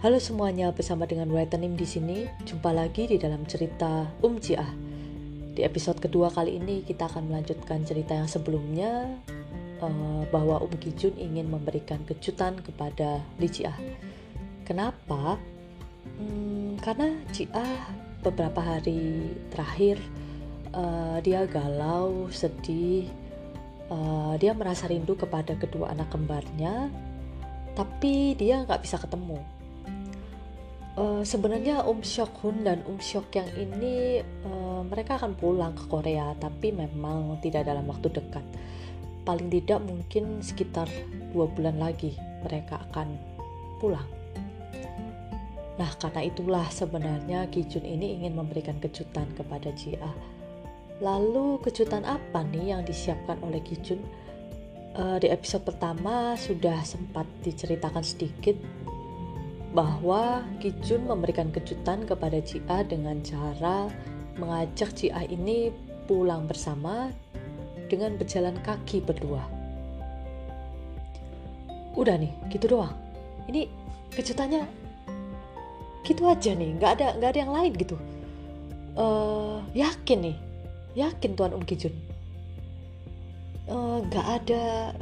Halo semuanya, bersama dengan Waitanim di sini. Jumpa lagi di dalam cerita Um Jiah. Di episode kedua kali ini kita akan melanjutkan cerita yang sebelumnya uh, bahwa Um Kijun ingin memberikan kejutan kepada Li Jiah. Kenapa? Hmm, karena Jiah beberapa hari terakhir uh, dia galau, sedih, uh, dia merasa rindu kepada kedua anak kembarnya, tapi dia nggak bisa ketemu Uh, sebenarnya Um Hun dan Um Yang ini uh, mereka akan pulang ke Korea tapi memang tidak dalam waktu dekat. Paling tidak mungkin sekitar dua bulan lagi mereka akan pulang. Nah karena itulah sebenarnya Ki Jun ini ingin memberikan kejutan kepada Jia. Lalu kejutan apa nih yang disiapkan oleh Ki Jun? Uh, di episode pertama sudah sempat diceritakan sedikit bahwa Kijun memberikan kejutan kepada Cia dengan cara mengajak Cia ini pulang bersama dengan berjalan kaki berdua. Udah nih, gitu doang. Ini kejutannya gitu aja nih, nggak ada nggak ada yang lain gitu. Uh, yakin nih, yakin Tuan Um Kijun. Uh, nggak ada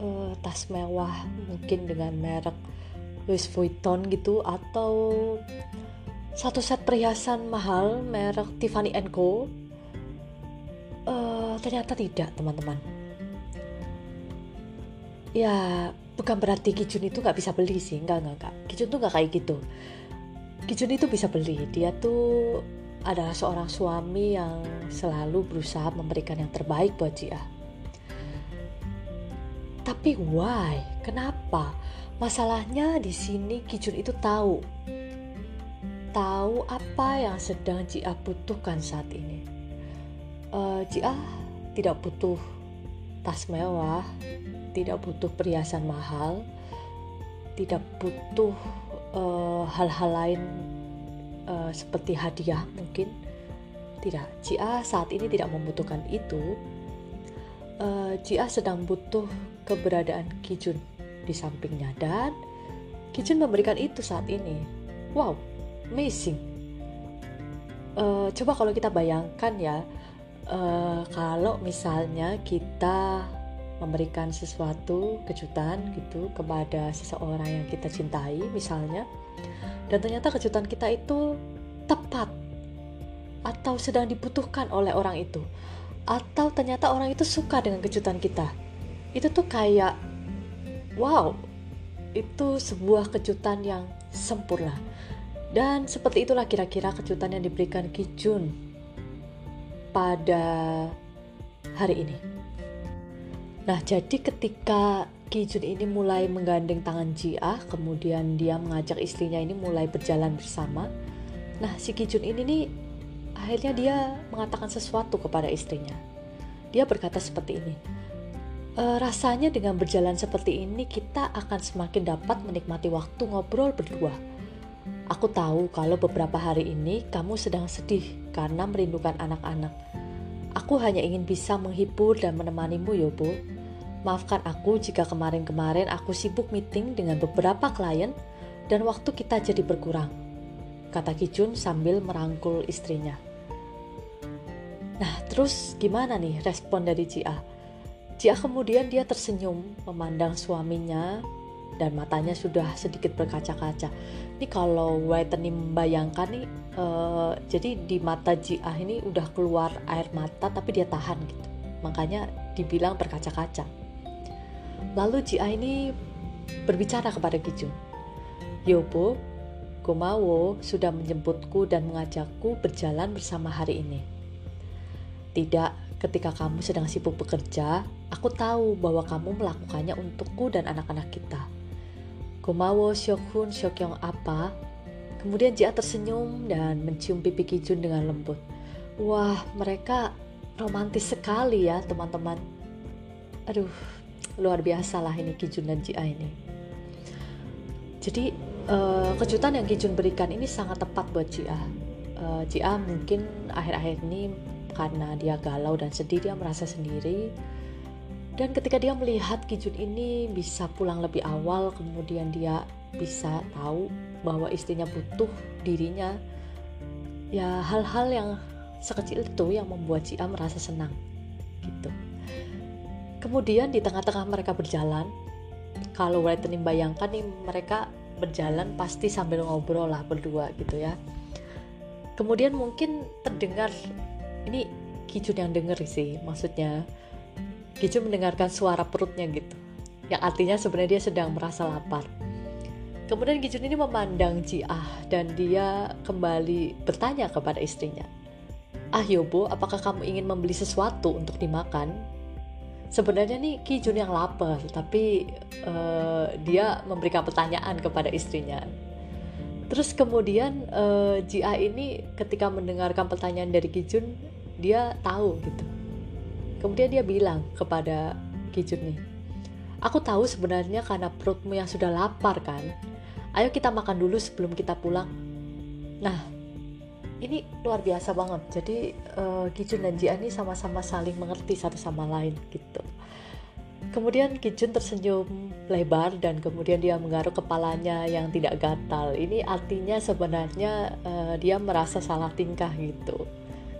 uh, tas mewah mungkin dengan merek Louis Vuitton gitu atau satu set perhiasan mahal merek Tiffany Co. Uh, ternyata tidak teman-teman. Ya bukan berarti Kijun itu nggak bisa beli sih, nggak nggak nggak. Kijun tuh nggak kayak gitu. Kijun itu bisa beli. Dia tuh adalah seorang suami yang selalu berusaha memberikan yang terbaik buat Jia. Tapi why? Kenapa? Masalahnya di sini Kijun itu tahu tahu apa yang sedang Jia butuhkan saat ini. Uh, Jia tidak butuh tas mewah, tidak butuh perhiasan mahal, tidak butuh eh, hal-hal uh, lain uh, seperti hadiah mungkin. Tidak, Jia saat ini tidak membutuhkan itu. Uh, Jia sedang butuh keberadaan Kijun di sampingnya dan Kijun memberikan itu saat ini. Wow, amazing. Uh, coba kalau kita bayangkan ya, uh, kalau misalnya kita memberikan sesuatu kejutan gitu kepada seseorang yang kita cintai misalnya, dan ternyata kejutan kita itu tepat atau sedang dibutuhkan oleh orang itu, atau ternyata orang itu suka dengan kejutan kita, itu tuh kayak wow, itu sebuah kejutan yang sempurna. Dan seperti itulah kira-kira kejutan yang diberikan Ki Jun pada hari ini. Nah, jadi ketika Ki Jun ini mulai menggandeng tangan Jia, kemudian dia mengajak istrinya ini mulai berjalan bersama. Nah, si Ki Jun ini nih akhirnya dia mengatakan sesuatu kepada istrinya. Dia berkata seperti ini, uh, rasanya dengan berjalan seperti ini kita akan semakin dapat menikmati waktu ngobrol berdua. Aku tahu kalau beberapa hari ini kamu sedang sedih karena merindukan anak-anak. Aku hanya ingin bisa menghibur dan menemanimu, Yobo. Maafkan aku jika kemarin-kemarin aku sibuk meeting dengan beberapa klien dan waktu kita jadi berkurang. Kata Kijun sambil merangkul istrinya. Nah, terus gimana nih respon dari Cia? Jika kemudian dia tersenyum memandang suaminya dan matanya sudah sedikit berkaca-kaca. Ini kalau Whitney membayangkan nih, uh, jadi di mata Jia ini udah keluar air mata tapi dia tahan gitu. Makanya dibilang berkaca-kaca. Lalu Jia ini berbicara kepada Kijun. Yobo, Gomawo sudah menjemputku dan mengajakku berjalan bersama hari ini. Tidak, Ketika kamu sedang sibuk bekerja, aku tahu bahwa kamu melakukannya untukku dan anak-anak kita. Gomawo Shokhun Shokyong apa? Kemudian Jia tersenyum dan mencium pipi Kijun dengan lembut. Wah, mereka romantis sekali ya teman-teman. Aduh, luar biasa lah ini Kijun dan Jia ini. Jadi uh, kejutan yang Kijun berikan ini sangat tepat buat Jia. Uh, Jia mungkin akhir-akhir ini karena dia galau dan sedih dia merasa sendiri dan ketika dia melihat Kijun ini bisa pulang lebih awal kemudian dia bisa tahu bahwa istrinya butuh dirinya ya hal-hal yang sekecil itu yang membuat Cia merasa senang gitu. Kemudian di tengah-tengah mereka berjalan kalau Whitening bayangkan nih mereka berjalan pasti sambil ngobrol lah berdua gitu ya. Kemudian mungkin terdengar ini Kijun yang denger sih maksudnya Kijun mendengarkan suara perutnya gitu yang artinya sebenarnya dia sedang merasa lapar kemudian Kijun ini memandang Jiah dan dia kembali bertanya kepada istrinya Ah Yobo, apakah kamu ingin membeli sesuatu untuk dimakan? Sebenarnya nih Kijun yang lapar, tapi uh, dia memberikan pertanyaan kepada istrinya. Terus kemudian uh, Jia ini ketika mendengarkan pertanyaan dari Kijun, dia tahu gitu. Kemudian dia bilang kepada Kijun nih, Aku tahu sebenarnya karena perutmu yang sudah lapar kan. Ayo kita makan dulu sebelum kita pulang. Nah, ini luar biasa banget jadi uh, Kijun dan Jia ini sama-sama saling mengerti satu sama lain gitu kemudian Kijun tersenyum lebar dan kemudian dia menggaruk kepalanya yang tidak gatal ini artinya sebenarnya uh, dia merasa salah tingkah gitu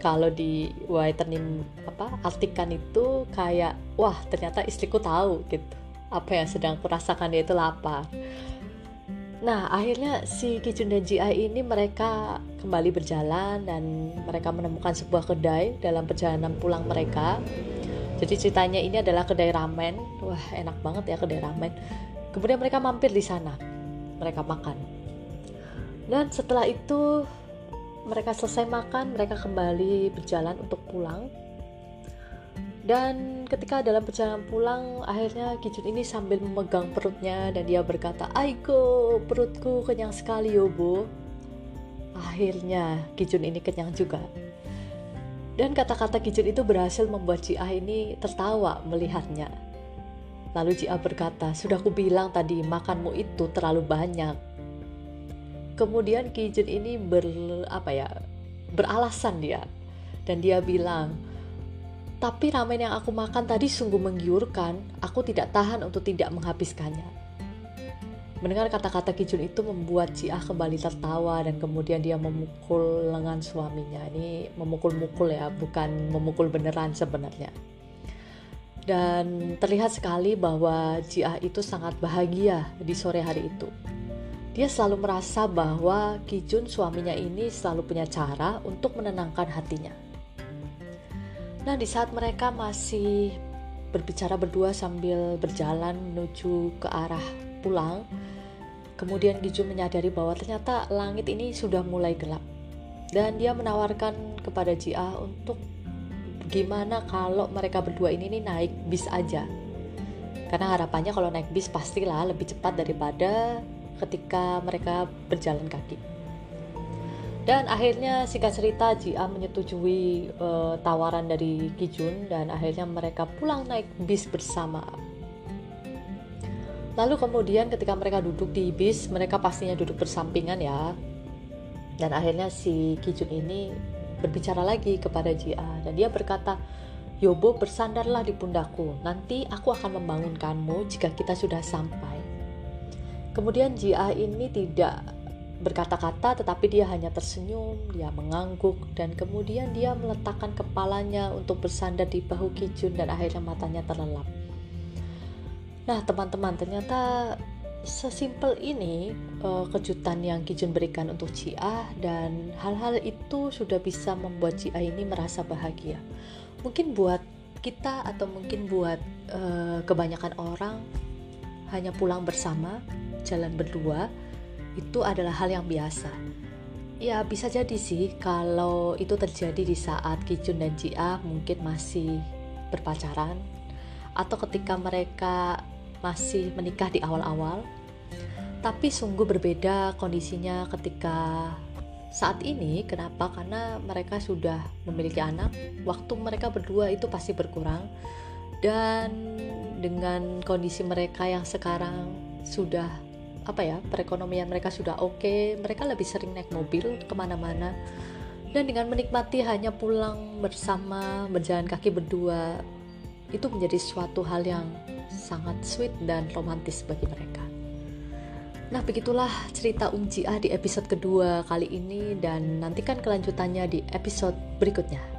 kalau di Whitening apa artikan itu kayak wah ternyata istriku tahu gitu apa yang sedang kurasakan dia itu lapar Nah, akhirnya si Kijun dan Ji ini mereka kembali berjalan dan mereka menemukan sebuah kedai dalam perjalanan pulang mereka. Jadi ceritanya ini adalah kedai ramen. Wah, enak banget ya kedai ramen. Kemudian mereka mampir di sana. Mereka makan. Dan setelah itu mereka selesai makan, mereka kembali berjalan untuk pulang dan ketika dalam perjalanan pulang, akhirnya Kijun ini sambil memegang perutnya dan dia berkata, Aiko, perutku kenyang sekali Yobo. Akhirnya Kijun ini kenyang juga. Dan kata-kata Kijun itu berhasil membuat Jia ini tertawa melihatnya. Lalu Jia berkata, sudah ku bilang tadi makanmu itu terlalu banyak. Kemudian Kijun ini ber apa ya beralasan dia dan dia bilang tapi ramen yang aku makan tadi sungguh menggiurkan, aku tidak tahan untuk tidak menghabiskannya. Mendengar kata-kata Kijun itu membuat Jiah kembali tertawa dan kemudian dia memukul lengan suaminya. Ini memukul-mukul ya, bukan memukul beneran sebenarnya. Dan terlihat sekali bahwa Jiah itu sangat bahagia di sore hari itu. Dia selalu merasa bahwa Kijun suaminya ini selalu punya cara untuk menenangkan hatinya Nah, di saat mereka masih berbicara berdua sambil berjalan menuju ke arah pulang, kemudian Giju menyadari bahwa ternyata langit ini sudah mulai gelap. Dan dia menawarkan kepada Jia untuk gimana kalau mereka berdua ini nih naik bis aja. Karena harapannya kalau naik bis pastilah lebih cepat daripada ketika mereka berjalan kaki. Dan akhirnya singkat cerita Jia menyetujui uh, tawaran dari Kijun dan akhirnya mereka pulang naik bis bersama. Lalu kemudian ketika mereka duduk di bis, mereka pastinya duduk bersampingan ya. Dan akhirnya si Kijun ini berbicara lagi kepada Jia dan dia berkata, Yobo bersandarlah di pundakku, nanti aku akan membangunkanmu jika kita sudah sampai. Kemudian Jia ini tidak berkata-kata tetapi dia hanya tersenyum, dia mengangguk dan kemudian dia meletakkan kepalanya untuk bersandar di bahu Kijun dan akhirnya matanya terlelap. Nah, teman-teman, ternyata sesimpel ini uh, kejutan yang Kijun berikan untuk Cia dan hal-hal itu sudah bisa membuat Cia ini merasa bahagia. Mungkin buat kita atau mungkin buat uh, kebanyakan orang hanya pulang bersama, jalan berdua, itu adalah hal yang biasa. Ya bisa jadi sih kalau itu terjadi di saat Kijun dan Jia mungkin masih berpacaran atau ketika mereka masih menikah di awal-awal. Tapi sungguh berbeda kondisinya ketika saat ini. Kenapa? Karena mereka sudah memiliki anak. Waktu mereka berdua itu pasti berkurang. Dan dengan kondisi mereka yang sekarang sudah apa ya perekonomian mereka sudah oke okay, mereka lebih sering naik mobil ke mana-mana dan dengan menikmati hanya pulang bersama berjalan kaki berdua itu menjadi suatu hal yang sangat sweet dan romantis bagi mereka Nah, begitulah cerita Um Jiah di episode kedua kali ini dan nantikan kelanjutannya di episode berikutnya.